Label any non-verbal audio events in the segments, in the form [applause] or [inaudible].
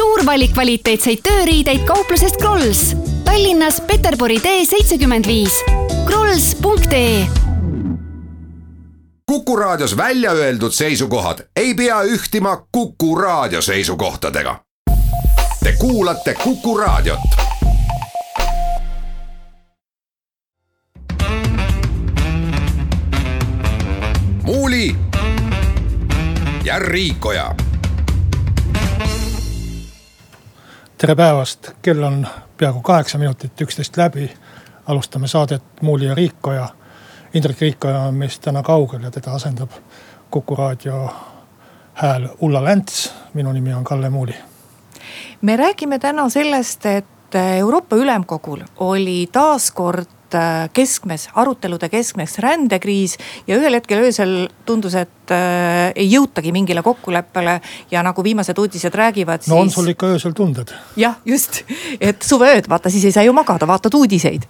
suur valik kvaliteetseid tööriideid kauplusest Krolls. Tallinnas Peterburi tee seitsekümmend viis. krolls.ee Kuku Raadios välja öeldud seisukohad ei pea ühtima Kuku Raadio seisukohtadega. Te kuulate Kuku Raadiot. muuli ja Riikoja tere päevast, kell on peaaegu kaheksa minutit üksteist läbi. alustame saadet Muuli ja Riikoja. Indrek Riikoja on meist täna kaugel ja teda asendab Kuku raadio hääl Ulla Länts. minu nimi on Kalle Muuli. me räägime täna sellest, et Euroopa Ülemkogul oli taas kord keskmes, arutelude keskmes rändekriis. ja ühel hetkel öösel tundus, et äh, ei jõutagi mingile kokkuleppele ja nagu viimased uudised räägivad. no on sul ikka öösel tunded? jah, just, et suveööd, vaata siis ei saa ju magada, vaatad uudiseid.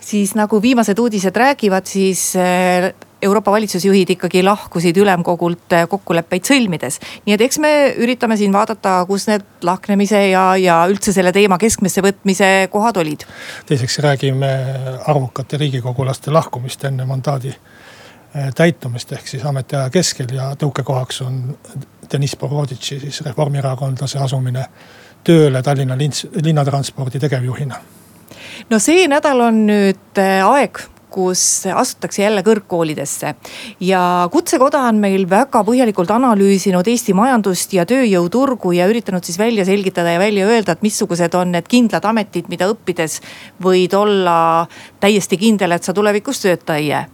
siis nagu viimased uudised räägivad, siis äh, Euroopa valitsusjuhid ikkagi lahkusid ülemkogult eh, kokkuleppeid sõlmides. nii et eks me üritame siin vaadata, kus need lahknemise ja, ja üldse selle teema keskmesse võtmise kohad olid. teiseks räägime arvukate riigikogulaste lahkumist enne mandaadi eh, täitumist ehk siis ametiaja keskel ja tõukekohaks on Deniss Boroditši siis reformierakondlase asumine tööle Tallinna linnatranspordi tegevjuhina no see nädal on nüüd eh, aeg, kus astutakse jälle kõrgkoolidesse. ja Kutsekoda on meil väga põhjalikult analüüsinud Eesti majandust ja tööjõuturgu ja üritanud siis välja selgitada ja välja öelda, et missugused on need kindlad ametid, mida õppides võid olla täiesti kindel, et sa tulevikus tööta ei jää.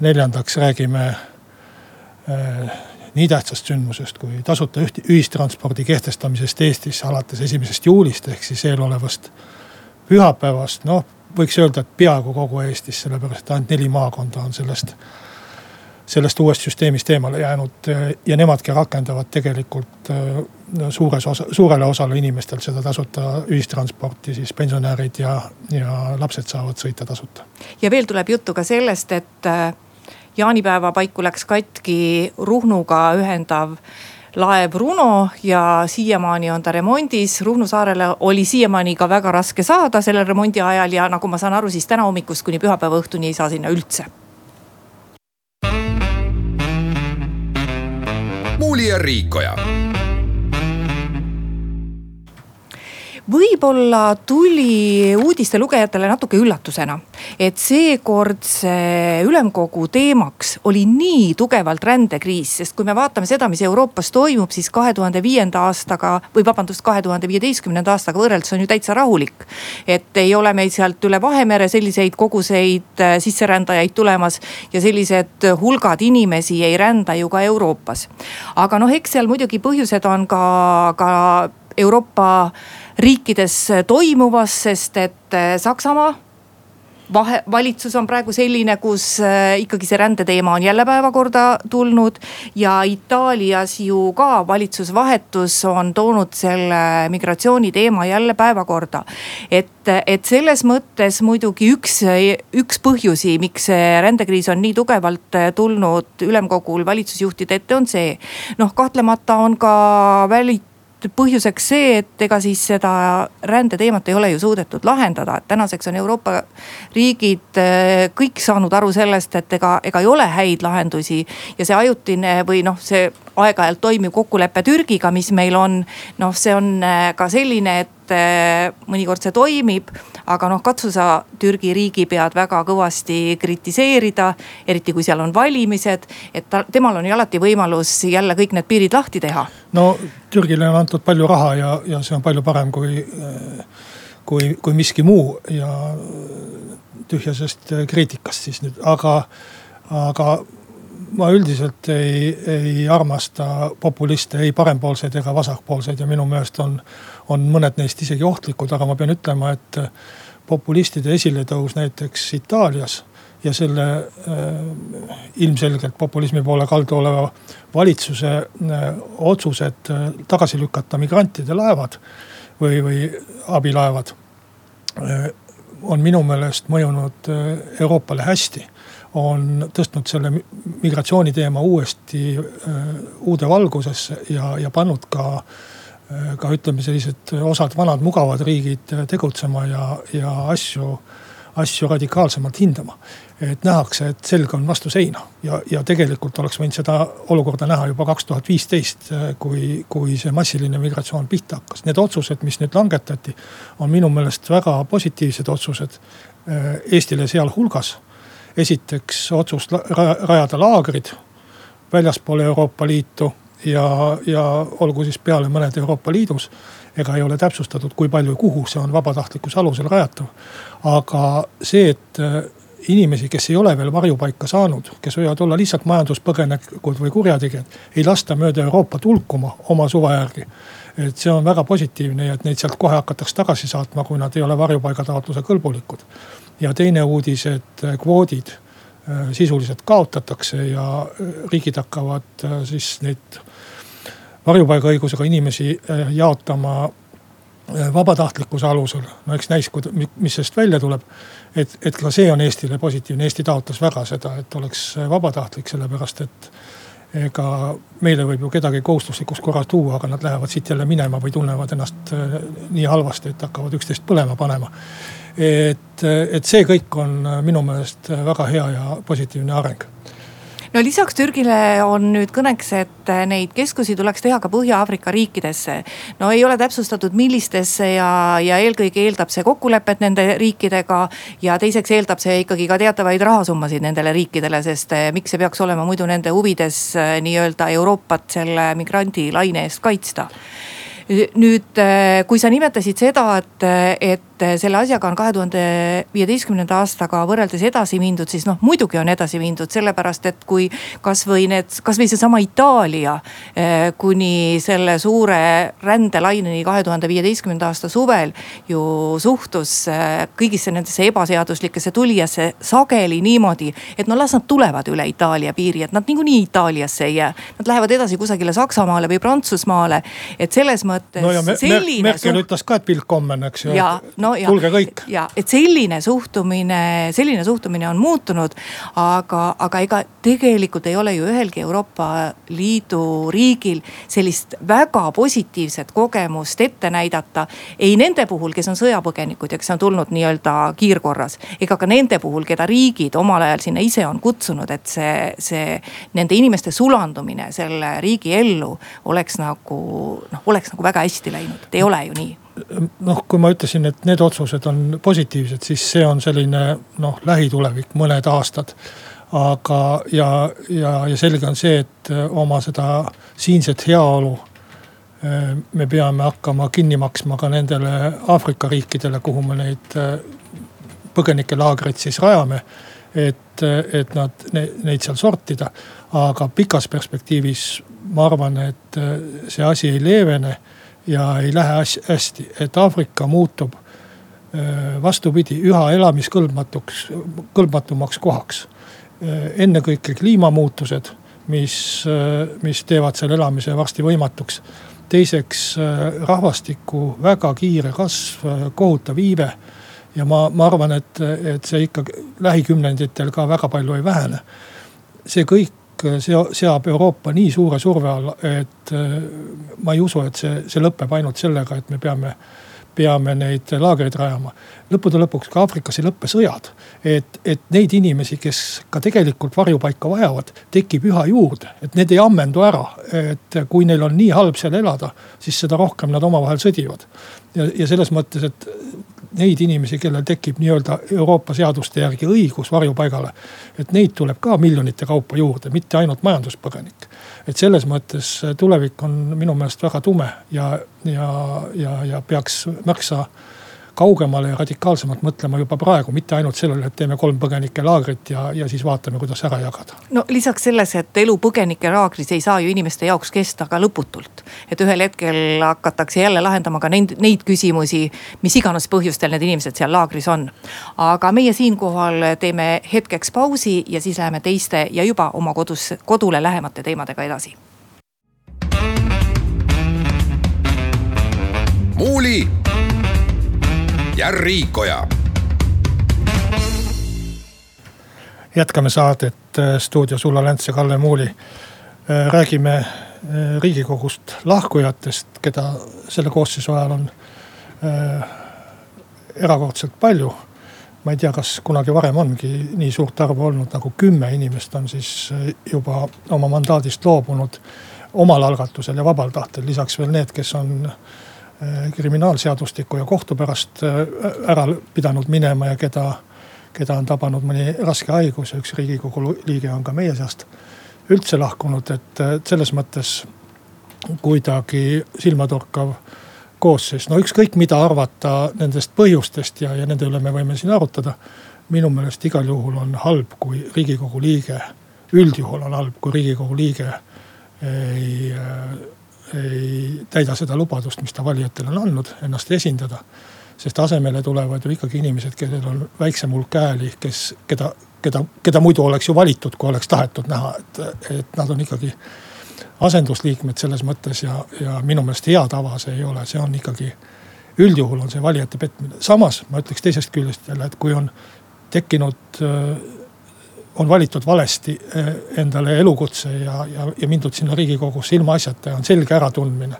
neljandaks räägime äh, nii tähtsast sündmusest kui tasuta ühistranspordi kehtestamisest Eestis alates esimesest juulist ehk siis eelolevast pühapäevast, noh võiks öelda, et peaaegu kogu Eestis, sellepärast et ainult neli maakonda on sellest, sellest uuest süsteemist eemale jäänud ja nemadki rakendavad tegelikult äh, suures osa, suurele osale inimestel seda tasuta ühistransporti, siis pensionärid ja, ja lapsed saavad sõita tasuta. ja veel tuleb juttu ka sellest, et äh, jaanipäeva paiku läks katki Ruhnuga ühendav laev Runo ja siiamaani on ta remondis. Ruhnu saarele oli siiamaani ka väga raske saada sellel remondi ajal ja nagu ma saan aru, siis täna hommikust kuni pühapäeva õhtuni ei saa sinna üldse. muuli ja Riikoja võib-olla tuli uudiste lugejatele natuke üllatusena, et seekord see ülemkogu teemaks oli nii tugevalt rändekriis, sest kui me vaatame seda, mis Euroopas toimub, siis kahe tuhande viienda aastaga või vabandust, kahe tuhande viieteistkümnenda aastaga võrreldes on ju täitsa rahulik. et ei ole meil sealt üle Vahemere selliseid koguseid äh, sisserändajaid tulemas ja sellised hulgad inimesi ei rända ju ka Euroopas. aga noh, eks seal muidugi põhjused on ka, ka Euroopa riikides toimuvas, sest et eh, Saksamaa vahe, valitsus on praegu selline, kus äh, ikkagi see rändeteema on jälle päevakorda tulnud. ja Itaalias ju ka valitsusvahetus on toonud selle migratsiooniteema jälle päevakorda. et, et selles mõttes muidugi üks, üks põhjusi, miks see rändekriis on nii tugevalt tulnud ülemkogul valitsusjuhtide ette, on see. noh, kahtlemata on ka väli põhjuseks see, et ega siis seda rändeteemat ei ole ju suudetud lahendada, et tänaseks on Euroopa riigid eh, kõik saanud aru sellest, et ega, ega ei ole häid lahendusi. ja see ajutine või noh, see aeg-ajalt toimiv kokkulepe Türgiga, mis meil on, noh, see on eh, ka selline, et et mõnikord see toimib. aga noh, katsu sa Türgi riigipead väga kõvasti kritiseerida, eriti kui seal on valimised. et ta, temal on ju alati võimalus jälle kõik need piirid lahti teha. no Türgile on antud palju raha ja, ja see on palju parem kui, kui, kui miski muu ja tühjasest kriitikast siis nüüd, aga, aga ma üldiselt ei, ei armasta populiste, ei parempoolseid ega vasakpoolseid ja minu meelest on, on mõned neist isegi ohtlikud, aga ma pean ütlema, et populistide esiletõus näiteks Itaalias ja selle äh, ilmselgelt populismi poole kaldu oleva valitsuse äh, otsused äh, tagasi lükata migrantide laevad või, või abilaevad äh,. on minu meelest mõjunud äh, Euroopale hästi on tõstnud selle migratsiooniteema uuesti äh, uude valgusesse ja, ja pannud ka ka ütleme, sellised osad vanad mugavad riigid tegutsema ja, ja asju, asju radikaalsemalt hindama. et nähakse, et selg on vastu seina ja, ja tegelikult oleks võinud seda olukorda näha juba kaks tuhat viisteist, kui, kui see massiline migratsioon pihta hakkas. Need otsused, mis nüüd langetati, on minu meelest väga positiivsed otsused Eestile sealhulgas. esiteks otsus rajada laagrid väljaspool Euroopa Liitu ja, ja olgu siis peale mõned Euroopa Liidus. ega ei ole täpsustatud, kui palju ja kuhu, see on vabatahtlikkuse alusel rajatav. aga see, et äh, inimesi, kes ei ole veel varjupaika saanud, kes võivad olla lihtsalt majanduspõgenikud või kurjategijad, ei lasta mööda Euroopat hulkuma oma suve järgi. et see on väga positiivne ja et neid sealt kohe hakatakse tagasi saatma, kui nad ei ole varjupaigataotluse kõlbulikud. ja teine uudis, et äh, kvoodid äh, sisuliselt kaotatakse ja riigid hakkavad siis neid varjupaigaõigusega inimesi äh, jaotama äh, vabatahtlikkuse alusel. no eks näis, mis sellest välja tuleb. et, et ka see on Eestile positiivne, Eesti taotles väga seda, et oleks äh, vabatahtlik, sellepärast et ega meile võib ju kedagi kohustuslikus korras tuua, aga nad lähevad siit jälle minema või tunnevad ennast nii halvasti, et hakkavad üksteist põlema panema. et, et see kõik on minu meelest väga hea ja positiivne areng no lisaks Türgile on nüüd kõneks, et neid keskusi tuleks teha ka Põhja-Aafrika riikidesse. no ei ole täpsustatud, millistesse ja, ja eelkõige eeldab see kokkulepet nende riikidega. ja teiseks eeldab see ikkagi ka teatavaid rahasummasid nendele riikidele, sest eh, miks see peaks olema muidu nende huvides eh, nii-öelda Euroopat selle migrandilaine eest kaitsta nüüd, eh, kui sa nimetasid seda, et, et selle asjaga on kahe tuhande viieteistkümnenda aastaga võrreldes edasi mindud, siis noh, muidugi on edasi mindud, sellepärast et kui kasvõi need, kasvõi seesama Itaalia eh, kuni selle suure rändelaineni kahe tuhande viieteistkümnenda aasta suvel ju suhtus eh, kõigisse nendesse ebaseaduslikesse tulijasse sageli niimoodi, et no las nad tulevad üle Itaalia piiri, et nad niikuinii Itaaliasse ei jää. Nad lähevad edasi kusagile Saksamaale või Prantsusmaale, et selles mõttes no ja me, selline. Merkel suht... ütles ka, et Willkommen, eks ju. No, tulge kõik. ja et selline suhtumine, selline suhtumine on muutunud. aga, aga ega tegelikult ei ole ju ühelgi Euroopa Liidu riigil sellist väga positiivset kogemust ette näidata. ei nende puhul, kes on sõjapõgenikud ja kes on tulnud nii-öelda kiirkorras, ega ka nende puhul, keda riigid omal ajal sinna ise on kutsunud, et see, see nende inimeste sulandumine selle riigi ellu oleks nagu noh, oleks nagu väga väga hästi läinud, et ei ole ju nii noh, kui ma ütlesin, et need otsused on positiivsed, siis see on selline noh, lähitulevik, mõned aastad. aga, ja, ja, ja selge on see, et oma seda siinset heaolu eh, me peame hakkama kinni maksma ka nendele Aafrika riikidele, kuhu me neid eh, põgenikelaagreid siis rajame. et, et nad, neid seal sortida, aga pikas perspektiivis ma arvan, et see asi ei leevene ja ei lähe hästi, et Aafrika muutub vastupidi üha elamiskõlbmatuks, kõlbmatumaks kohaks. ennekõike kliimamuutused, mis, mis teevad seal elamise varsti võimatuks. teiseks rahvastiku väga kiire kasv, kohutav iive. ja ma, ma arvan, et, et see ikka lähikümnenditel ka väga palju ei vähene. see kõik kõik seab Euroopa nii suure surve alla, et äh, ma ei usu, et see, see lõpeb ainult sellega, et me peame peame neid laagreid rajama. lõppude lõpuks ka Aafrikas ei lõppe sõjad. et, et neid inimesi, kes ka tegelikult varjupaika vajavad, tekib üha juurde, et need ei ammendu ära. et kui neil on nii halb seal elada, siis seda rohkem nad omavahel sõdivad. ja, ja selles mõttes, et neid inimesi, kellel tekib nii-öelda Euroopa seaduste järgi õigus varjupaigale. et neid tuleb ka miljonite kaupa juurde, mitte ainult majanduspõgenikke. et selles mõttes tulevik on minu meelest väga tume ja, ja, ja, ja peaks märksa kaugemale ja radikaalsemalt mõtlema juba praegu, mitte ainult sellele, et teeme kolm põgenikelaagrit ja, ja siis vaatame, kuidas ära jagada. no lisaks selles, et elu põgenikelaagris ei saa ju inimeste jaoks kesta ka lõputult. et ühel hetkel hakatakse jälle lahendama ka neid, neid küsimusi, mis iganes põhjustel need inimesed seal laagris on. aga meie siinkohal teeme hetkeks pausi ja siis läheme teiste ja juba oma kodus, kodule lähemate teemadega edasi. muuli ja Riikoja. jätkame saadet äh, stuudios Ulla Länts ja Kalle Muuli. Äh, räägime riigikogust lahkujatest, keda selle koosseisu ajal on äh, erakordselt palju. ma ei tea, kas kunagi varem ongi nii suurt arvu olnud, nagu kümme inimest on siis juba oma mandaadist loobunud omal algatusel ja vabal tahtel, lisaks veel need, kes on kriminaalseadustiku ja kohtu pärast ära pidanud minema ja keda keda on tabanud mõni raske haigus ja üks riigikogu liige on ka meie seast üldse lahkunud, et selles mõttes kuidagi silmatorkav koosseis. no ükskõik, mida arvata nendest põhjustest ja, ja nende üle me võime siin arutada. minu meelest igal juhul on halb, kui riigikogu liige, üldjuhul on halb, kui riigikogu liige ei, ei täida seda lubadust, mis ta valijatele on andnud, ennast esindada sest asemele tulevad ju ikkagi inimesed, kellel on väiksem hulk hääli, kes, keda, keda, keda muidu oleks ju valitud, kui oleks tahetud näha, et, et nad on ikkagi asendusliikmed selles mõttes ja, ja minu meelest hea tava see ei ole, see on ikkagi. üldjuhul on see valijate petmine, samas ma ütleks teisest küljest jälle, et kui on tekkinud, on valitud valesti endale elukutse ja, ja, ja mindud sinna riigikogusse ilmaasjata ja on selge äratundmine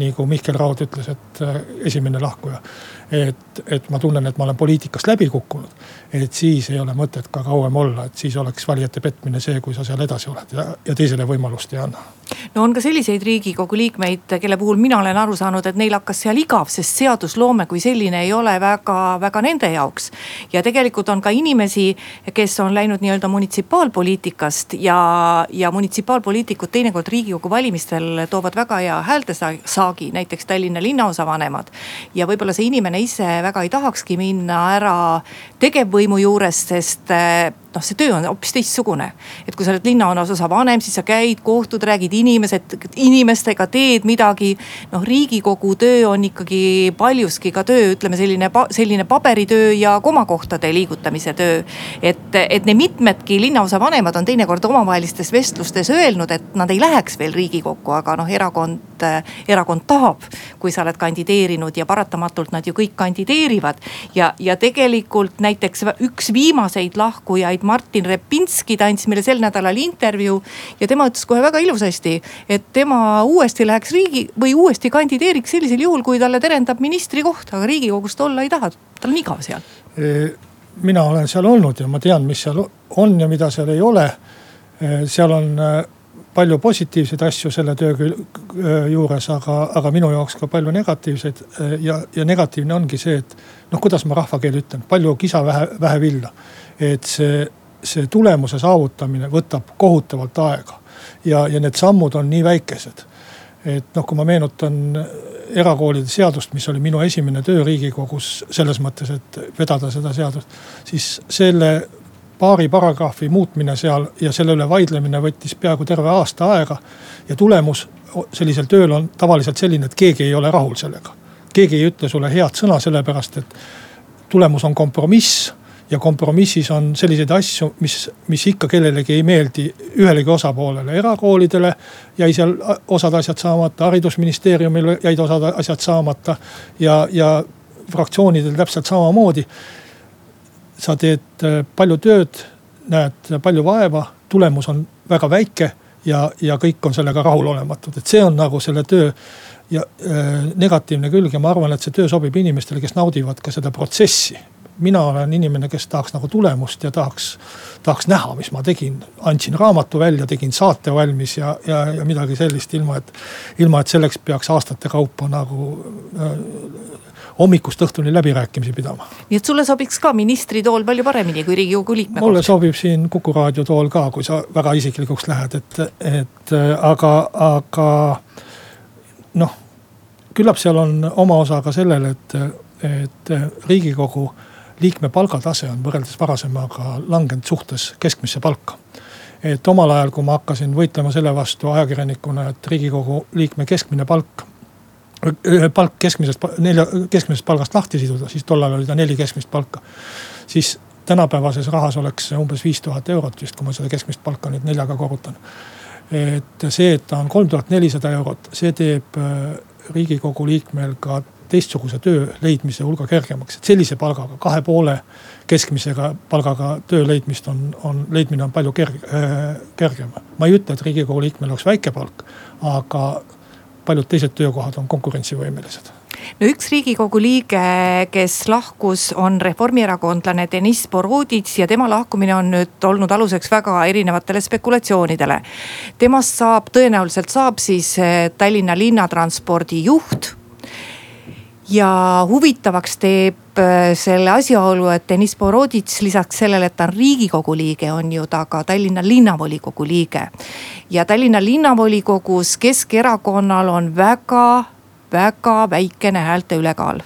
nii kui Mihkel Raud ütles, et esimene lahkuja et, et ma tunnen, et ma olen poliitikast läbi kukkunud. et siis ei ole mõtet ka kauem olla, et siis oleks valijate petmine see, kui sa seal edasi oled ja, ja teisele võimalust ei anna. no on ka selliseid riigikogu liikmeid, kelle puhul mina olen aru saanud, et neil hakkas seal igav, sest seadusloome kui selline ei ole väga-väga nende jaoks. ja tegelikult on ka inimesi, kes on läinud nii-öelda munitsipaalpoliitikast ja, ja munitsipaalpoliitikud teinekord riigikogu valimistel toovad väga hea häältesaagi, näiteks Tallinna linnaosavanemad. ja võib-olla see inimene ise väga ei tahakski minna ära tegevvõimu juurest, sest eh, noh, see töö on hoopis teistsugune. et kui sa oled linnaosa vanem, siis sa käid, kohtud, räägid inimesed, inimestega, teed midagi. noh, riigikogu töö on ikkagi paljuski ka töö, ütleme selline, selline paberitöö ja komakohtade liigutamise töö. et, et nii mitmedki linnaosa vanemad on teinekord omavahelistes vestlustes öelnud, et nad ei läheks veel riigikokku, aga noh, erakond, erakond tahab. kui sa oled kandideerinud ja paratamatult nad ju kõik kandideerivad ja, ja tegelikult näiteks üks viimaseid lahkujaid vaid Martin Repinski, ta andis meile sel nädalal intervjuu. ja tema ütles kohe väga ilusasti, et tema uuesti läheks riigi või uuesti kandideeriks sellisel juhul, kui talle terendab ministrikoht, aga riigikogus ta olla ei taha, tal on igav seal. mina olen seal olnud ja ma tean, mis seal on ja mida seal ei ole. seal on palju positiivseid asju selle töö juures, aga, aga minu jaoks ka palju negatiivseid. ja, ja negatiivne ongi see, et noh, kuidas ma rahvakeeli ütlen, palju kisa, vähe, vähe villa et see, see tulemuse saavutamine võtab kohutavalt aega. ja, ja need sammud on nii väikesed. et noh, kui ma meenutan erakoolide seadust, mis oli minu esimene töö riigikogus selles mõttes, et vedada seda seadust. siis selle paari paragrahvi muutmine seal ja selle üle vaidlemine võttis peaaegu terve aasta aega. ja tulemus sellisel tööl on tavaliselt selline, et keegi ei ole rahul sellega. keegi ei ütle sulle head sõna, sellepärast et tulemus on kompromiss ja kompromissis on selliseid asju, mis, mis ikka kellelegi ei meeldi ühelegi osapoolele. erakoolidele jäi seal osad asjad saamata, haridusministeeriumil jäid osad asjad saamata ja, ja fraktsioonidel täpselt samamoodi. sa teed äh, palju tööd, näed palju vaeva, tulemus on väga väike ja, ja kõik on sellega rahulolematud, et see on nagu selle töö ja äh, negatiivne külg ja ma arvan, et see töö sobib inimestele, kes naudivad ka seda protsessi mina olen inimene, kes tahaks nagu tulemust ja tahaks, tahaks näha, mis ma tegin. andsin raamatu välja, tegin saate valmis ja, ja, ja midagi sellist, ilma et, ilma et selleks peaks aastate kaupa nagu äh, hommikust õhtuni läbirääkimisi pidama. nii et sulle sobiks ka ministritool palju paremini kui riigikogu liikme mulle koht? sobib siin Kuku raadio tool ka, kui sa väga isiklikuks lähed, et, et aga, aga noh, küllap seal on oma osa ka sellel, et, et riigikogu liikme palgatase on võrreldes varasemaga langenud suhtes keskmisse palka. et omal ajal, kui ma hakkasin võitlema selle vastu ajakirjanikuna, et riigikogu liikme keskmine palk palk keskmisest, nelja, keskmisest palgast lahti siduda, siis tollal oli ta neli keskmist palka. siis tänapäevases rahas oleks see umbes viis tuhat eurot vist, kui ma seda keskmist palka nüüd neljaga korrutan. et see, et ta on kolm tuhat nelisada eurot, see teeb riigikogu liikmel ka teistsuguse töö leidmise hulga kergemaks, et sellise palgaga, kahe poole keskmisega palgaga töö leidmist on, on, leidmine on palju kerg- äh,, kergem. ma ei ütle, et riigikogu liikmel oleks väike palk, aga paljud teised töökohad on konkurentsivõimelised no üks riigikogu liige, kes lahkus, on reformierakondlane Deniss Boroditš ja tema lahkumine on nüüd olnud aluseks väga erinevatele spekulatsioonidele. temast saab, tõenäoliselt saab siis eh, Tallinna linnatranspordi juht ja huvitavaks teeb äh, selle asjaolu, et Deniss Boroditš lisaks sellele, et ta on riigikogu liige, on ju ta ka Tallinna linnavolikogu liige. ja Tallinna linnavolikogus Keskerakonnal on väga-väga väikene häälte ülekaal.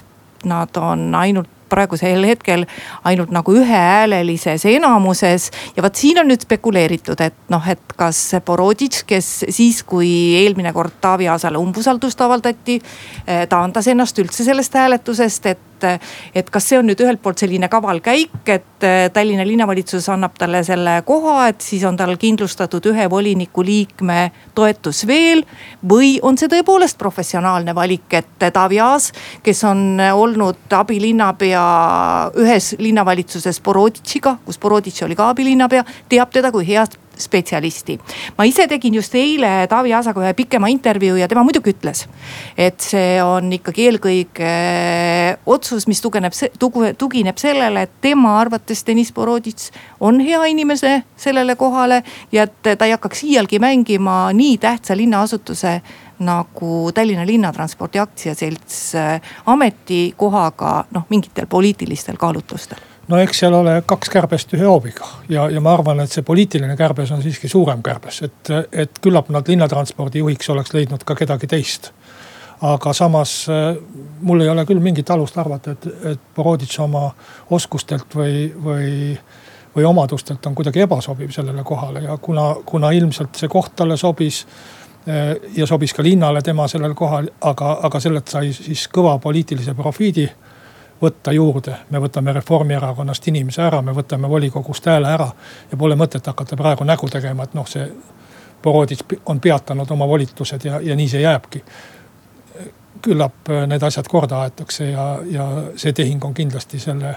Nad on ainult praegusel hetkel ainult nagu ühehäälelises enamuses. ja vot siin on nüüd spekuleeritud, et noh, et kas Boroditš, kes siis, kui eelmine kord Taavi Aasale umbusaldust avaldati, eh, taandas ennast üldse sellest hääletusest, et et, et kas see on nüüd ühelt poolt selline kaval käik, et äh, Tallinna linnavalitsus annab talle selle koha, et siis on tal kindlustatud ühe voliniku liikme toetus veel. või on see tõepoolest professionaalne valik, et Taavi Aas, kes on olnud abilinnapea ühes linnavalitsuses Boroditšiga, kus Boroditš oli ka abilinnapea, teab teda kui head spetsialisti. ma ise tegin just eile Taavi Aasaga ühe pikema intervjuu ja tema muidugi ütles, et see on ikkagi eelkõige eh, otsus, mis tugineb, tugineb sellele, et tema arvates Deniss Boroditš on hea inimese sellele kohale ja et ta ei hakkaks iialgi mängima nii tähtsa linnaasutuse nagu Tallinna Linnatranspordi Aktsiaselts eh, ametikohaga noh, mingitel poliitilistel kaalutlustel no eks seal ole kaks kärbest ühe hoobiga. Ja, ja ma arvan, et see poliitiline kärbes on siiski suurem kärbes, et, et küllap nad linnatranspordi juhiks oleks leidnud ka kedagi teist. aga samas mul ei ole küll mingit alust arvata, et, et Boroditš oma oskustelt või, või, või omadustelt on kuidagi ebasobiv sellele kohale. Ja kuna, kuna ilmselt see koht talle sobis ja sobis ka linnale tema sellel kohal, aga, aga sellelt sai siis kõva poliitilise profiidi võtta juurde. me võtame Reformierakonnast inimese ära, me võtame volikogust hääle ära ja pole mõtet hakata praegu nägu tegema, et noh, see Boroditš on peatanud oma volitused ja, ja nii see jääbki. küllap äh, need asjad korda aetakse ja, ja see tehing on kindlasti selle,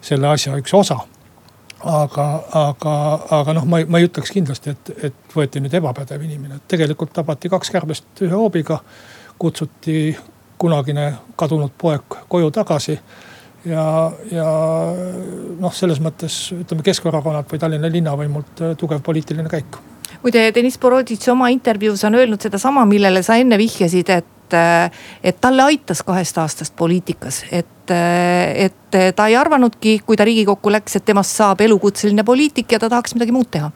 selle asja üks osa aga, aga, aga noh, ma ei, ma ei ütleks kindlasti, et, et võeti nüüd ebapädev inimene, et tegelikult tabati kaks kärbest ühe hoobiga. kutsuti kunagine kadunud poeg koju tagasi. ja, ja noh, selles mõttes ütleme Keskerakonnalt või Tallinna linnavõimult äh, tugev poliitiline käik. muide, Deniss Boroditš oma intervjuus on öelnud sedasama, millele sa enne vihjasid, et äh, et talle aitas kahest aastast poliitikas, et, äh, et ta ei arvanudki, kui ta riigikokku läks, et temast saab elukutseline poliitik ja ta tahaks midagi muud teha.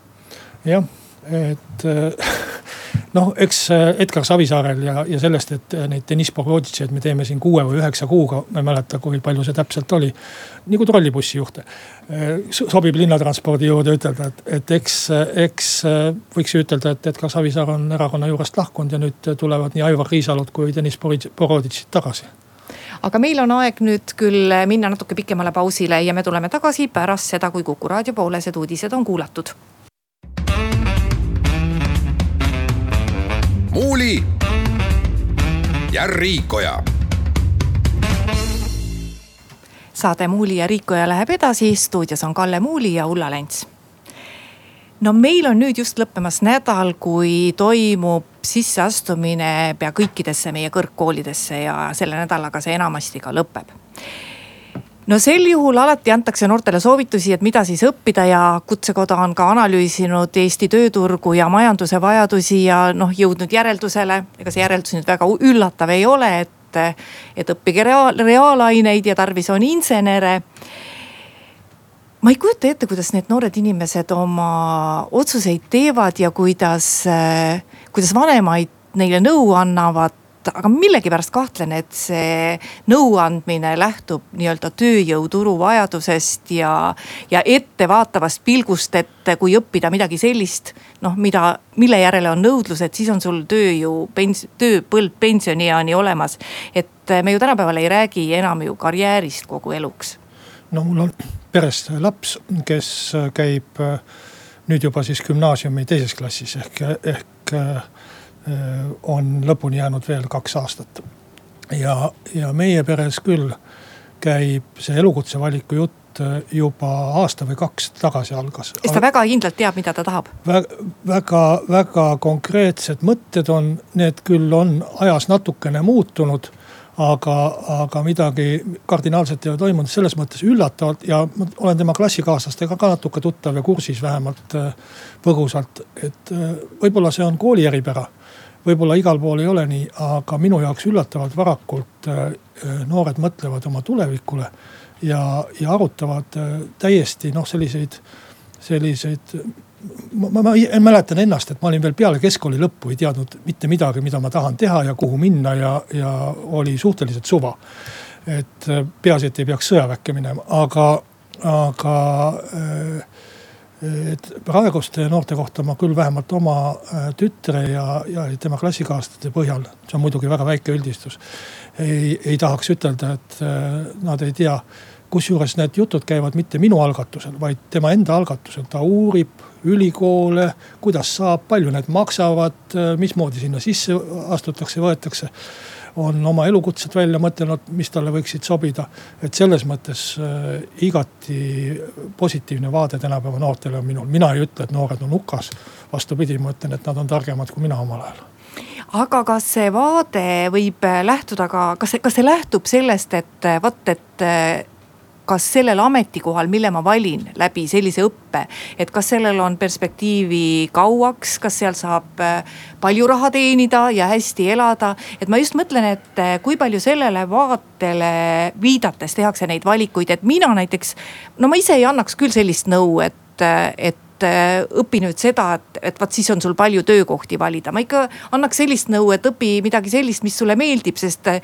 jah, et [laughs] noh, eks äh, Edgar Savisaarel ja, ja sellest, et äh, neid Deniss Boroditšeid me teeme siin kuue või üheksa kuuga, ma ei mäleta, kui palju see täpselt oli. nagu trollibussijuhte. Sobib linnatranspordi juurde ütelda, et, et eks, eks võiks ju ütelda, et Edgar Savisaar on erakonna juurest lahkunud ja nüüd tulevad nii Aivar Riisalud kui Deniss Boroditšid tagasi aga meil on aeg nüüd küll minna natuke pikemale pausile ja me tuleme tagasi pärast seda, kui Kuku raadio poolesed uudised on kuulatud Muuli ja Riikoja. saade Muuli ja Riikoja läheb edasi, stuudios on Kalle Muuli ja Ulla Lents. No meil on nüüd just lõppemas nädal, kui toimub sisseastumine pea kõikidesse meie kõrgkoolidesse ja selle nädalaga see enamasti ka lõpeb no sel juhul alati antakse noortele soovitusi, et mida siis õppida ja Kutsekoda on ka analüüsinud Eesti tööturgu ja majanduse vajadusi ja noh, jõudnud järeldusele, ega see järeldus nüüd väga üllatav ei ole, et, et õppige reaal, reaalaineid ja tarvis on insenere. Ma ei kujuta ette, kuidas need noored inimesed oma otsuseid teevad ja kuidas, kuidas vanemaid neile nõu annavad aga millegipärast kahtlen, et see nõuandmine lähtub nii-öelda tööjõuturu vajadusest ja, ja ettevaatavast pilgust, et kui õppida midagi sellist, noh, mida, mille järele on nõudlus, et siis on sul tööjõu pens-, tööpõld pensionieani olemas. et me ju tänapäeval ei räägi enam ju karjäärist kogu eluks. no mul on peres laps, kes käib nüüd juba siis gümnaasiumi teises klassis ehk, ehk on lõpuni jäänud veel kaks aastat. ja, ja meie peres küll käib see elukutse valiku jutt juba aasta või kaks tagasi algas. sest ta väga kindlalt teab, mida ta tahab Vä. väga, väga konkreetsed mõtted on, need küll on ajas natukene muutunud aga, aga midagi kardinaalset ei ole toimunud, selles mõttes üllatavalt ja ma olen tema klassikaaslastega ka natuke tuttav ja kursis vähemalt äh, põgusalt, et äh, võib-olla see on kooli eripära. Võib-olla igal pool ei ole nii, aga minu jaoks üllatavalt varakult äh, noored mõtlevad oma tulevikule ja, ja arutavad täiesti noh, selliseid, selliseid ma, ma, ma mäletan ennast, et ma olin veel peale keskkooli lõppu ei teadnud mitte midagi, mida ma tahan teha ja kuhu minna ja, ja oli suhteliselt suva. et äh, peaasi, et ei peaks sõjaväkke minema, aga, aga äh, et praeguste noorte kohta ma küll vähemalt oma äh, tütre ja, ja tema klassikaaslaste põhjal, see on muidugi väga väike üldistus. ei, ei tahaks ütelda, et nad ei tea kusjuures need jutud käivad mitte minu algatusel, vaid tema enda algatusel, ta uurib ülikoole, kuidas saab, palju need maksavad, mismoodi sinna sisse astutakse, võetakse. On oma elukutset välja mõtelnud, mis talle võiksid sobida. et selles mõttes äh, igati positiivne vaade tänapäeva noortele on minul, mina ei ütle, et noored on hukas. vastupidi, ma ütlen, et nad on targemad kui mina omal ajal aga kas see vaade võib lähtuda ka, kas see, kas see lähtub sellest, et vot, et kas sellel ametikohal, mille ma valin läbi sellise õppe, et kas sellel on perspektiivi kauaks, kas seal saab äh, palju raha teenida ja hästi elada. et ma just mõtlen, et äh, kui palju sellele vaatele viidates tehakse neid valikuid, et mina näiteks. no ma ise ei annaks küll sellist nõu, et, äh, et et äh, õpi nüüd seda, et, et vot siis on sul palju töökohti valida. ma ikka annaks sellist nõu, et õpi midagi sellist, mis sulle meeldib, sest äh,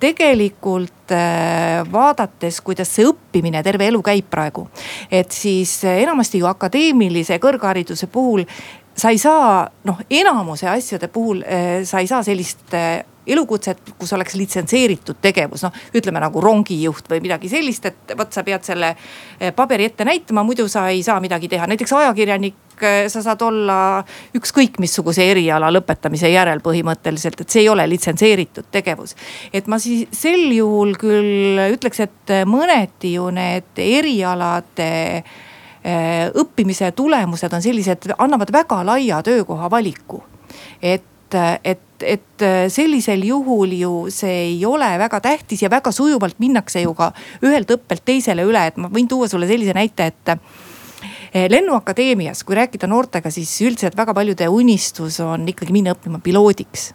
tegelikult äh, vaadates, kuidas see õppimine terve elu käib praegu. et siis enamasti ju akadeemilise kõrghariduse puhul sa ei saa noh, enamuse asjade puhul sa ei saa sellist elukutset, kus oleks litsenseeritud tegevus, noh ütleme nagu rongijuht või midagi sellist, et vot sa pead selle eh, paberi ette näitama, muidu sa ei saa midagi teha, näiteks ajakirjanik eh, sa saad olla ükskõik missuguse eriala lõpetamise järel põhimõtteliselt, et see ei ole litsenseeritud tegevus. et ma siis sel juhul küll ütleks, et mõneti ju need erialade eh, õppimise tulemused on sellised, annavad väga laia töökoha valiku. et et, et sellisel juhul ju see ei ole väga tähtis ja väga sujuvalt minnakse ju ka ühelt õppelt teisele üle, et ma võin tuua sulle sellise näite, et lennuakadeemias, kui rääkida noortega, siis üldiselt väga paljude unistus on ikkagi minna õppima piloodiks.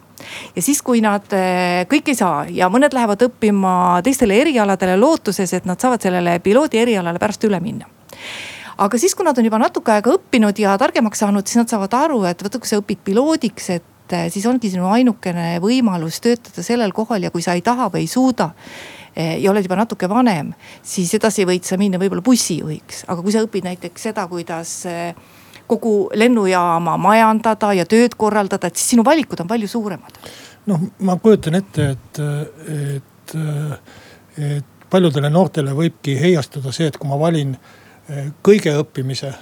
Ja siis, kui nad eh, kõik ei saa ja mõned lähevad õppima teistele erialadele lootuses, et nad saavad sellele piloodi erialale pärast üle minna. Aga siis, kui nad on juba natuke aega õppinud ja targemaks saanud, siis nad saavad aru, et vaata, kui sa õpid piloodiks, et et eh, siis ongi sinu ainukene võimalus töötada sellel kohal ja kui sa ei taha või ei suuda eh, ja oled juba natuke vanem, siis edasi võid sa minna võib-olla bussijuhiks, aga kui sa õpid näiteks seda, kuidas eh, kogu lennujaama majandada ja tööd korraldada, et siis sinu valikud on palju suuremad. noh, ma kujutan ette, et, et, et paljudele noortele võibki heiastuda see, et kui ma valin kõige õppimise,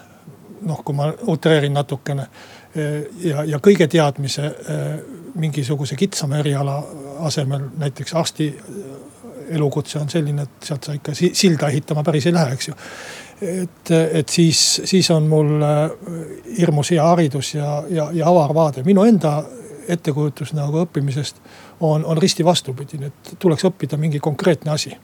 noh, kui ma utreerin natukene ja, ja kõige teadmise äh, mingisuguse kitsama eriala asemel, näiteks arsti äh, elukutse on selline, et sealt sa ikka silda ehitama päris ei lähe, eks ju. et, et siis, siis on mul äh, hirmus hea haridus ja, ja, ja avar vaade. minu enda ettekujutus nagu õppimisest on, on risti vastupidine, et tuleks õppida mingi konkreetne asi.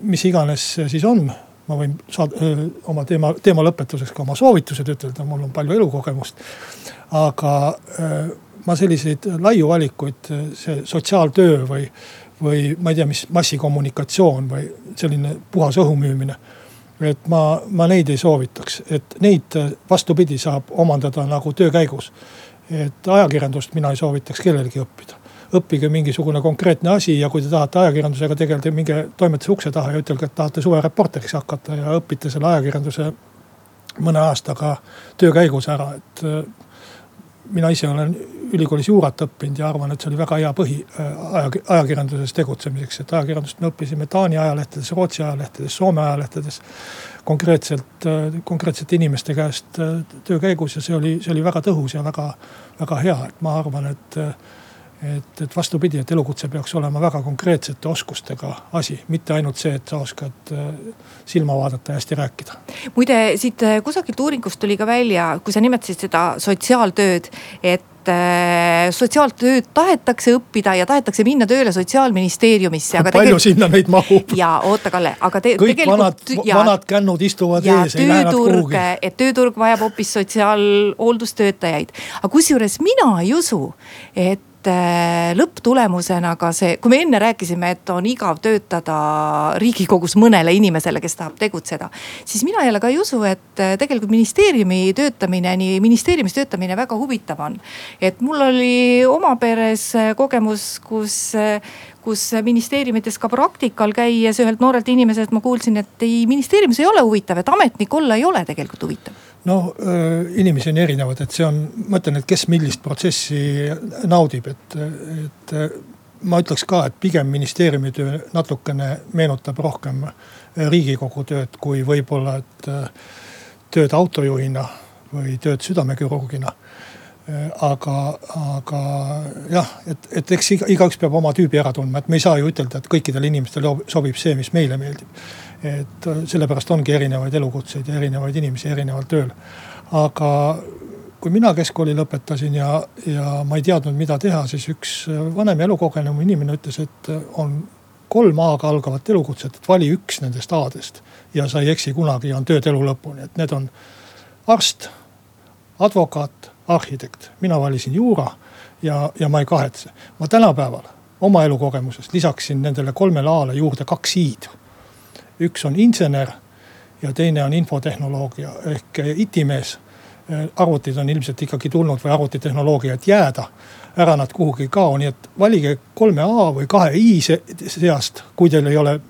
mis iganes see siis on ma võin saada oma teema, teema lõpetuseks ka oma soovitused ütelda, mul on palju elukogemust. aga ma selliseid laiu valikuid, see sotsiaaltöö või, või ma ei tea, mis massikommunikatsioon või selline puhas õhu müümine. et ma, ma neid ei soovitaks, et neid vastupidi saab omandada nagu töö käigus. et ajakirjandust mina ei soovitaks kellelegi õppida õppige mingisugune konkreetne asi ja kui te tahate ajakirjandusega tegeleda, minge toimetuse ukse taha ja ütelge, et tahate suvereporteriks hakata ja õpite selle ajakirjanduse mõne aastaga töö käigus ära, et äh, mina ise olen ülikoolis juurat õppinud ja arvan, et see oli väga hea põhi äh, ajakirjanduses tegutsemiseks, et ajakirjandust me õppisime Taani ajalehtedes, Rootsi ajalehtedes, Soome ajalehtedes. konkreetselt, äh, konkreetsete inimeste käest töö käigus ja see oli, see oli väga tõhus ja väga, väga hea, et ma arvan, et et, et vastupidi, et elukutse peaks olema väga konkreetsete oskustega asi, mitte ainult see, et sa oskad äh, silma vaadata ja hästi rääkida. muide, siit äh, kusagilt uuringust tuli ka välja, kui sa nimetasid seda sotsiaaltööd, et äh, sotsiaaltööd tahetakse õppida ja tahetakse minna tööle sotsiaalministeeriumisse. palju tegelikult... sinna neid mahub? ja oota, Kalle, aga te, kõik tegelikult. vanad, vanad kännud istuvad ees, ei lähe nad kuhugi. et tööturg vajab hoopis sotsiaalhooldustöötajaid, aga kusjuures mina ei usu, et et äh, lõpptulemusena ka see, kui me enne rääkisime, et on igav töötada riigikogus mõnele inimesele, kes tahab tegutseda. siis mina jälle ka ei usu, et äh, tegelikult ministeeriumi töötamine, nii ministeeriumis töötamine väga huvitav on. et mul oli oma peres äh, kogemus, kus kus ministeeriumites ka praktikal käies ühelt noorelt inimeselt ma kuulsin, et ei, ministeeriumis ei ole huvitav, et ametnik olla ei ole tegelikult huvitav no inimesi on erinevad, et see on, ma ütlen, et kes millist protsessi naudib, et, et ma ütleks ka, et pigem ministeeriumi töö natukene meenutab rohkem riigikogu tööd, kui võib-olla, et tööd autojuhina või tööd südamekirurgina. aga, aga jah, et, et eks iga, igaüks peab oma tüübi ära tundma, et me ei saa ju ütelda, et kõikidele inimestele sobib see, mis meile meeldib et äh, sellepärast ongi erinevaid elukutseid ja erinevaid inimesi erineval tööl. aga kui mina keskkooli lõpetasin ja, ja ma ei teadnud, mida teha, siis üks äh, vanem elukogenum inimene ütles, et äh, on kolm A-ga algavat elukutset, et vali üks nendest A-dest. ja sa ei eksi kunagi ja on tööd elu lõpuni, et need on arst, advokaat, arhitekt. mina valisin juura ja, ja ma ei kahetse. ma tänapäeval oma elukogemusest lisaksin nendele kolmele A-le juurde kaks I-d üks on insener ja teine on infotehnoloogia ehk itimees. arvutid on ilmselt ikkagi tulnud või arvutitehnoloogia, et jääda. ära nad kuhugi ei kao, nii et valige kolme A või kahe I seast, kui teil ei ole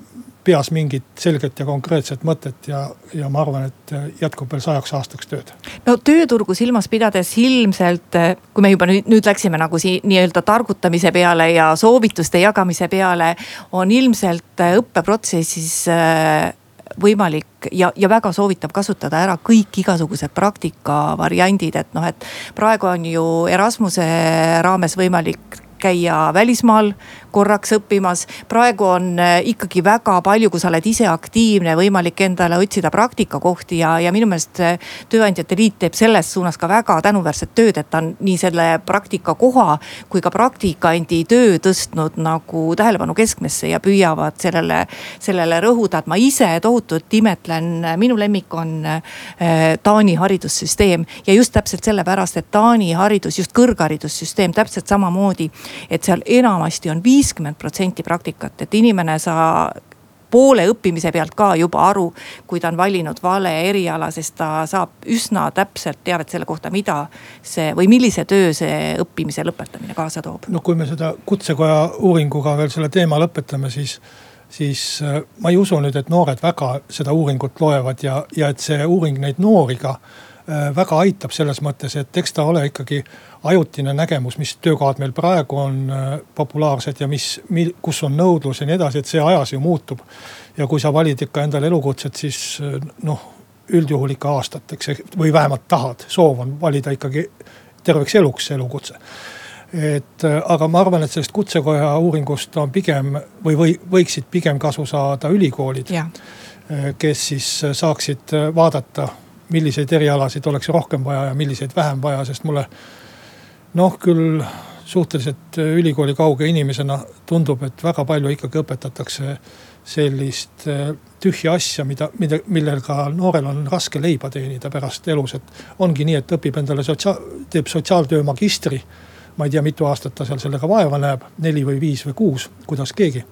peas mingit selget ja konkreetset mõtet ja, ja ma arvan, et jätkub veel sajaks aastaks tööd. no tööturgu silmas pidades ilmselt, kui me juba nüüd, nüüd läksime nagu siin nii-öelda targutamise peale ja soovituste jagamise peale, on ilmselt õppeprotsessis äh, võimalik ja, ja väga soovitav kasutada ära kõik igasugused praktika variandid, et noh, et praegu on ju Erasmuse raames võimalik käia välismaal korraks õppimas. praegu on äh, ikkagi väga palju, kui sa oled ise aktiivne, võimalik endale otsida praktikakohti ja, ja minu meelest äh, Tööandjate Liit teeb selles suunas ka väga tänuväärset tööd, et ta on nii selle praktikakoha kui ka praktikandi töö tõstnud nagu tähelepanu keskmesse ja püüavad sellele, sellele rõhuda, et ma ise tohutult imetlen, minu lemmik on äh, Taani haridussüsteem ja just täpselt sellepärast, et Taani haridus, just kõrgharidussüsteem täpselt samamoodi, et seal enamasti on viis viiskümmend protsenti praktikat, et inimene sa poole õppimise pealt ka juba aru, kui ta on valinud vale eriala, sest ta saab üsna täpselt teavet selle kohta, mida see või millise töö see õppimise lõpetamine kaasa toob. no kui me seda kutsekoja uuringuga veel selle teema lõpetame, siis, siis äh, ma ei usu nüüd, et noored väga seda uuringut loevad ja, ja et see uuring neid noori ka väga aitab selles mõttes, et eks ta ole ikkagi ajutine nägemus, mis töökohad meil praegu on äh, populaarsed ja mis, kus on nõudlus ja nii edasi, et see ajas ju muutub. ja kui sa valid ikka endale elukutset, siis äh, noh, üldjuhul ikka aastateks või vähemalt tahad, soov on valida ikkagi terveks eluks see elukutse et äh, aga ma arvan, et sellest kutsekoja uuringust on pigem või, või võiksid pigem kasu saada ülikoolid. kes siis saaksid vaadata, milliseid erialasid oleks rohkem vaja ja milliseid vähem vaja, sest mulle noh, küll suhteliselt ülikooli kauge inimesena tundub, et väga palju ikkagi õpetatakse sellist äh, tühja asja, mida, mida, millega noorel on raske leiba teenida pärast elus, et ongi nii, et õpib endale sotsiaal, teeb sotsiaaltöö magistri. ma ei tea, mitu aastat ta seal sellega vaeva näeb, neli või viis või kuus, kuidas keegi.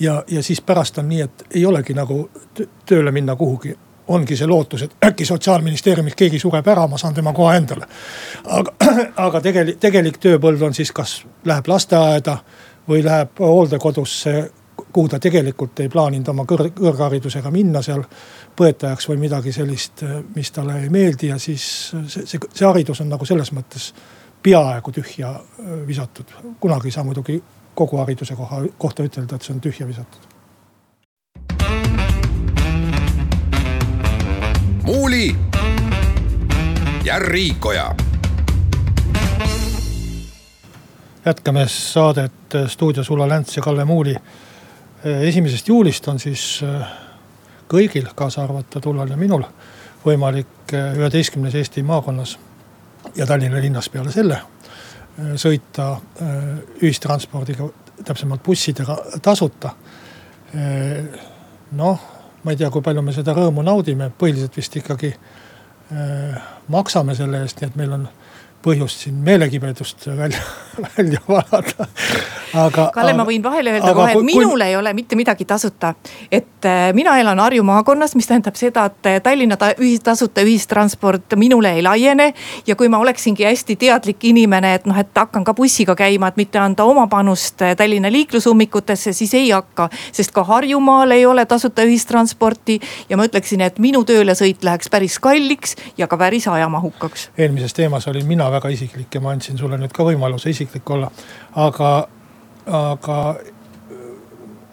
ja, ja siis pärast on nii, et ei olegi nagu tööle minna kuhugi ongi see lootus, et äkki sotsiaalministeeriumis keegi sureb ära, ma saan tema koha endale. aga, [clears throat] aga tegelik, tegelik tööpõld on siis, kas läheb lasteaeda või läheb hooldekodusse, kuhu ta tegelikult ei plaaninud oma kõr kõrgharidusega minna seal põetajaks või midagi sellist, mis talle ei meeldi ja siis see, see, see haridus on nagu selles mõttes peaaegu tühja visatud. kunagi ei saa muidugi kogu hariduse koha, kohta ütelda, et see on tühja visatud Muuli ja Riikoja. jätkame saadet stuudios Ulla Länts ja Kalle Muuli. esimesest juulist on siis kõigil, kaasa arvatud Ullal ja minul, võimalik üheteistkümnes Eesti maakonnas ja Tallinna linnas peale selle sõita ühistranspordiga, täpsemalt bussidega tasuta. noh, ma ei tea, kui palju me seda rõõmu naudime, põhiliselt vist ikkagi maksame selle eest, nii et meil on põhjust siin meelekibedust välja, [laughs] välja valada. aga. Kalle, ma võin vahele öelda kohe, et minul kui... ei ole mitte midagi tasuta. et äh, mina elan Harju maakonnas, mis tähendab seda, et äh, Tallinna ta, ühis, tasuta ühistransport minule ei laiene. ja kui ma oleksingi hästi teadlik inimene, et noh, et hakkan ka bussiga käima, et mitte anda oma panust äh, Tallinna liiklusummikutesse, siis ei hakka. sest ka Harjumaal ei ole tasuta ühistransporti ja ma ütleksin, et minu töölesõit läheks päris kalliks ja ka päris ajamahukaks. eelmises teemas olin mina väga isiklik ja ma andsin sulle nüüd ka võimaluse isiklik olla. aga, aga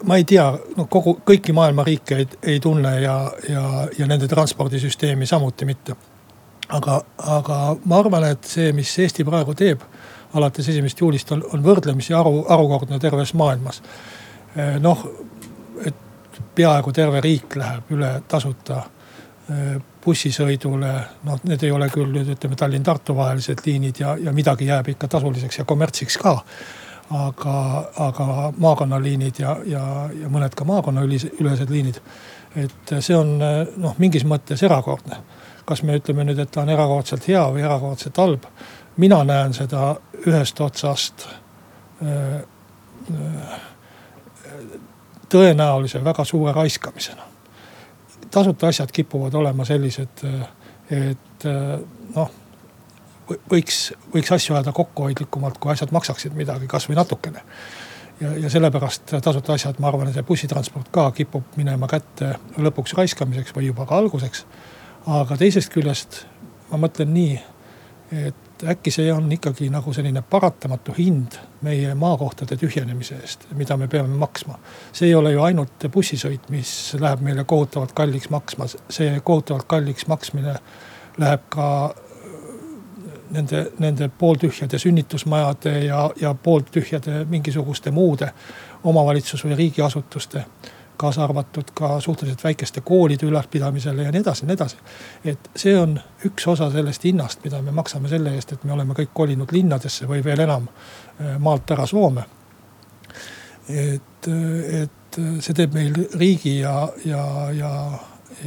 ma ei tea, no kogu, kõiki maailma riike ei, ei tunne ja, ja, ja nende transpordisüsteemi samuti mitte. aga, aga ma arvan, et see, mis Eesti praegu teeb alates esimesest juulist on, on võrdlemisi haru, harukordne terves maailmas. noh, et peaaegu terve riik läheb üle tasuta bussisõidule, noh, need ei ole küll nüüd ütleme Tallinn-Tartu vahelised liinid ja, ja midagi jääb ikka tasuliseks ja kommertsiks ka. aga, aga maakonnaliinid ja, ja, ja mõned ka maakonnaülesed liinid. et see on noh, mingis mõttes erakordne. kas me ütleme nüüd, et ta on erakordselt hea või erakordselt halb? mina näen seda ühest otsast öö, öö, tõenäolise väga suure raiskamisena tasuta asjad kipuvad olema sellised, et noh, võiks, võiks asju ajada kokkuhoidlikumalt, kui asjad maksaksid midagi, kasvõi natukene. ja, ja sellepärast tasuta asjad, ma arvan, see bussitransport ka kipub minema kätte lõpuks raiskamiseks või juba ka alguseks. aga teisest küljest ma mõtlen nii, et äkki see on ikkagi nagu selline paratamatu hind meie maakohtade tühjenemise eest, mida me peame maksma. see ei ole ju ainult bussisõit, mis läheb meile kohutavalt kalliks maksma, see kohutavalt kalliks maksmine läheb ka äh, nende, nende pooltühjade sünnitusmajade ja, ja pooltühjade mingisuguste muude omavalitsus või riigiasutuste kaasa arvatud ka suhteliselt väikeste koolide ülalpidamisele ja nii edasi ja nii edasi. et see on üks osa sellest hinnast, mida me maksame selle eest, et me oleme kõik kolinud linnadesse või veel enam äh, maalt ära Soome. et, et see teeb meil riigi ja, ja, ja,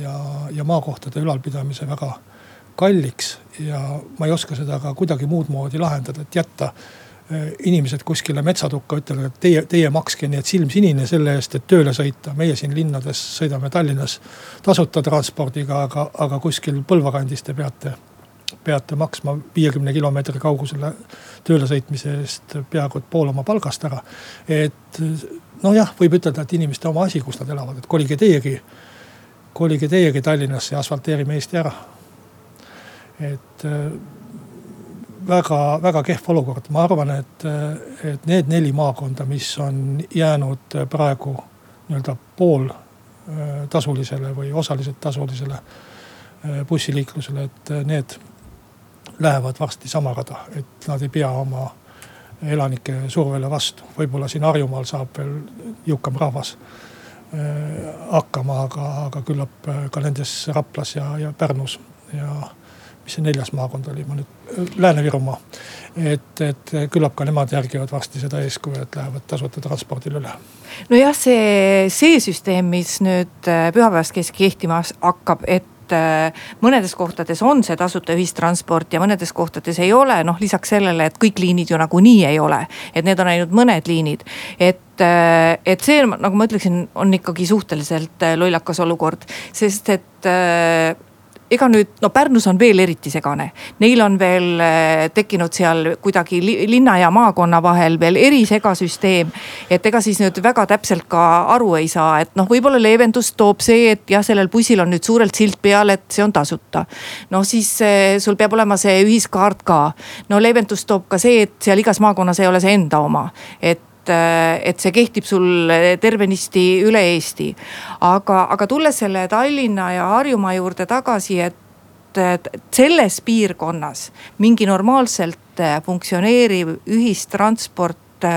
ja, ja maakohtade ülalpidamise väga kalliks ja ma ei oska seda ka kuidagi muud moodi lahendada, et jätta Äh, inimesed kuskile metsatukka ütlevad, et teie, teie makske nii, et silm sinine selle eest, et tööle sõita. meie siin linnades sõidame Tallinnas tasuta transpordiga, aga, aga kuskil Põlva kandis te peate, peate maksma viiekümne kilomeetri kaugusele tööle sõitmise eest peaaegu et pool oma palgast ära. et nojah, võib ütelda, et inimeste oma asi, kus nad elavad, et kolige teiegi, kolige teiegi Tallinnasse ja asfalteerime Eesti ära. et väga, väga kehv olukord, ma arvan, et, et need neli maakonda, mis on jäänud praegu nii-öelda pooltasulisele või osaliselt tasulisele bussiliiklusele, et need lähevad varsti sama rada, et nad ei pea oma elanike survele vastu. võib-olla siin Harjumaal saab veel jõukam rahvas hakkama, aga, aga küllap ka nendes Raplas ja, ja Pärnus ja mis see neljas maakond oli, ma nüüd, Lääne-Virumaa. et, et küllap ka nemad järgivad varsti seda eeskuju, et lähevad tasuta transpordile üle. nojah, see, see süsteem, mis nüüd äh, pühapäevast kes kehtima hakkab, et äh, mõnedes kohtades on see tasuta ühistransport ja mõnedes kohtades ei ole, noh lisaks sellele, et kõik liinid ju nagunii ei ole. et need on ainult mõned liinid, et, äh, et see nagu ma ütleksin, on ikkagi suhteliselt lollakas olukord, sest et ega nüüd no Pärnus on veel eriti segane, neil on veel äh, tekkinud seal kuidagi linna ja maakonna vahel veel erisegasüsteem. et ega siis nüüd väga täpselt ka aru ei saa, et noh, võib-olla leevendust toob see, et jah, sellel bussil on nüüd suurelt silt peal, et see on tasuta. noh, siis äh, sul peab olema see ühiskaart ka. no leevendust toob ka see, et seal igas maakonnas ei ole see enda oma, et et, et see kehtib sul tervenisti üle Eesti. aga, aga tulles selle Tallinna ja Harjumaa juurde tagasi, et selles piirkonnas mingi normaalselt funktsioneeriv ühistransport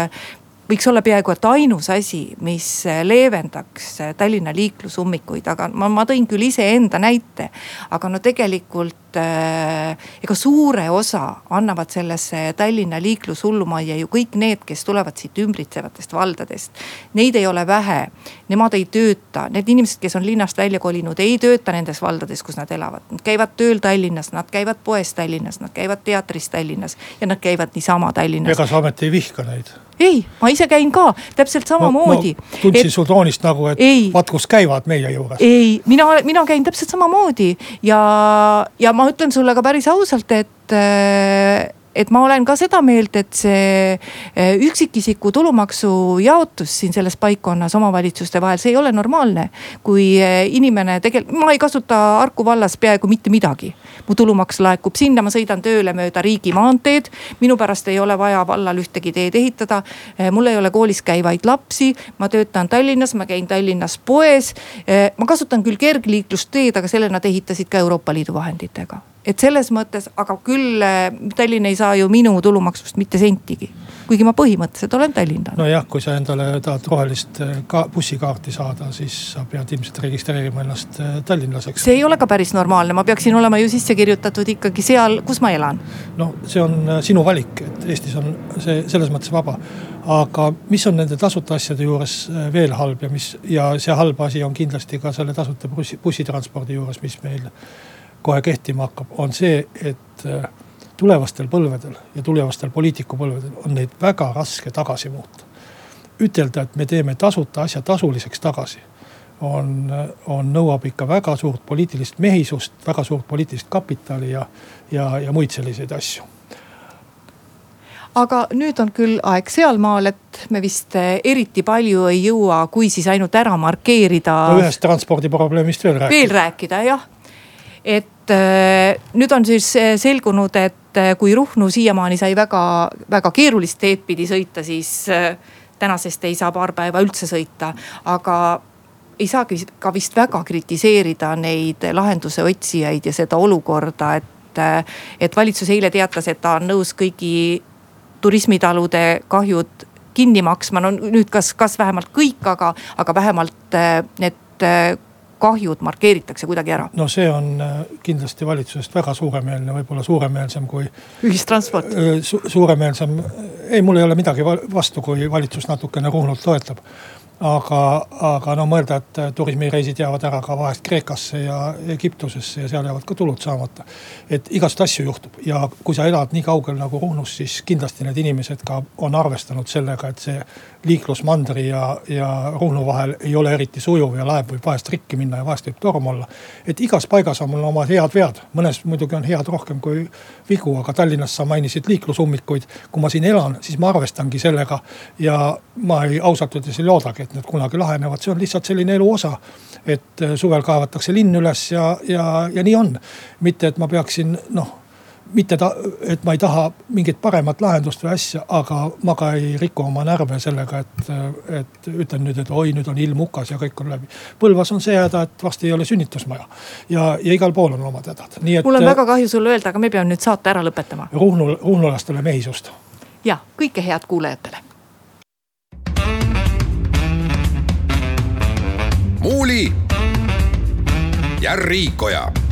võiks olla peaaegu et ainus asi, mis leevendaks Tallinna liiklusummikuid, aga ma, ma tõin küll iseenda näite. aga no tegelikult äh, ega suure osa annavad sellesse Tallinna liiklushullumajja ju kõik need, kes tulevad siit ümbritsevatest valdadest. Neid ei ole vähe, nemad ei tööta, need inimesed, kes on linnast välja kolinud, ei tööta nendes valdades, kus nad elavad. Nad käivad tööl Tallinnas, nad käivad poes Tallinnas, nad käivad teatris Tallinnas ja nad käivad niisama Tallinnas. ega sa ometi ei vihka neid? Ei, ma ise käin ka täpselt samamoodi no,. No, tundsin et... su toonist nagu, et vaat kus käivad meie juures. ei, mina, mina käin täpselt samamoodi ja, ja ma ütlen sulle ka päris ausalt, et et ma olen ka seda meelt, et see eh, üksikisiku tulumaksu jaotus siin selles paikkonnas omavalitsuste vahel, see ei ole normaalne. kui eh, inimene tegelikult, ma ei kasuta Harku vallas peaaegu mitte midagi. mu tulumaks laekub sinna, ma sõidan tööle mööda riigimaanteed. minu pärast ei ole vaja vallal ühtegi teed ehitada. Eh, mul ei ole koolis käivaid lapsi, ma töötan Tallinnas, ma käin Tallinnas poes. ma kasutan küll kergliiklusteed, aga selle nad ehitasid ka Euroopa Liidu vahenditega et selles mõttes, aga küll äh, Tallinn ei saa ju minu tulumaksust mitte sentigi. kuigi ma põhimõtteliselt olen tallinlane. nojah, kui sa endale tahad rohelist äh, ka bussikaarti saada, siis sa pead ilmselt registreerima ennast äh, tallinlaseks. see ei ole ka päris normaalne, ma peaksin olema ju sisse kirjutatud ikkagi seal, kus ma elan. no see on sinu valik, et Eestis on see selles mõttes vaba. aga mis on nende tasuta asjade juures veel halb ja mis ja see halb asi on kindlasti ka selle tasuta bussi, bussitranspordi juures, mis meil kohe kehtima hakkab, on see, et äh, tulevastel põlvedel ja tulevastel poliitikupõlvedel on neid väga raske tagasi muuta. ütelda, et me teeme tasuta asja tasuliseks tagasi, on, on, nõuab ikka väga suurt poliitilist mehisust, väga suurt poliitilist kapitali ja, ja, ja muid selliseid asju aga nüüd on küll aeg sealmaal, et me vist äh, eriti palju ei jõua, kui siis ainult ära markeerida. no ühest transpordiprobleemist veel rääkida. veel rääkida jah et äh, nüüd on siis äh, selgunud, et äh, kui Ruhnu siiamaani sai väga, väga keerulist teed pidi sõita, siis tänasest ei saa paar päeva üldse sõita, aga ei saagi ka vist väga kritiseerida neid lahenduse otsijaid ja seda olukorda, et, et valitsus eile teatas, et ta on nõus kõigi turismitalude kahjud kinni maksma. no nüüd kas, kas vähemalt kõik, aga, aga vähemalt need kahjud markeeritakse kuidagi ära? no see on äh, kindlasti valitsusest väga suuremeelne, võib-olla suuremeelsem kui. ühistransport su,. suuremeelsem, ei, mul ei ole midagi vastu, kui valitsus natukene Ruhnut toetab aga, aga no mõelda, et turismireisid jäävad ära ka vahest Kreekasse ja Egiptusesse ja seal jäävad ka tulud saamata. et igast asju juhtub ja kui sa elad nii kaugel nagu Ruhnus, siis kindlasti need inimesed ka on arvestanud sellega, et see liiklus mandri ja, ja Ruhnu vahel ei ole eriti sujuv ja laev võib vahest rikki minna ja vahest võib torm olla. et igas paigas on mul oma head vead, mõnes muidugi on head rohkem kui vigu, aga Tallinnas sa mainisid liiklusummikuid. kui ma siin elan, siis ma arvestangi sellega ja ma ei ausalt öeldes ei loodagi, et need kunagi lahenevad, see on lihtsalt selline elu osa. et suvel kaevatakse linn üles ja, ja, ja nii on. mitte, et ma peaksin noh mitte ta, et ma ei taha mingit paremat lahendust või asja, aga ma ka ei riku oma närve sellega, et, et ütlen nüüd, et oi, nüüd on ilm hukas ja kõik on läbi. Põlvas on see häda, et varsti ei ole sünnitusmaja ja, ja igal pool on omad hädad, nii et. mul on väga kahju sulle öelda, aga me peame nüüd saate ära lõpetama. Ruhnu, ruhnulastele mehisust. ja kõike head kuulajatele. muuli ja Riikoja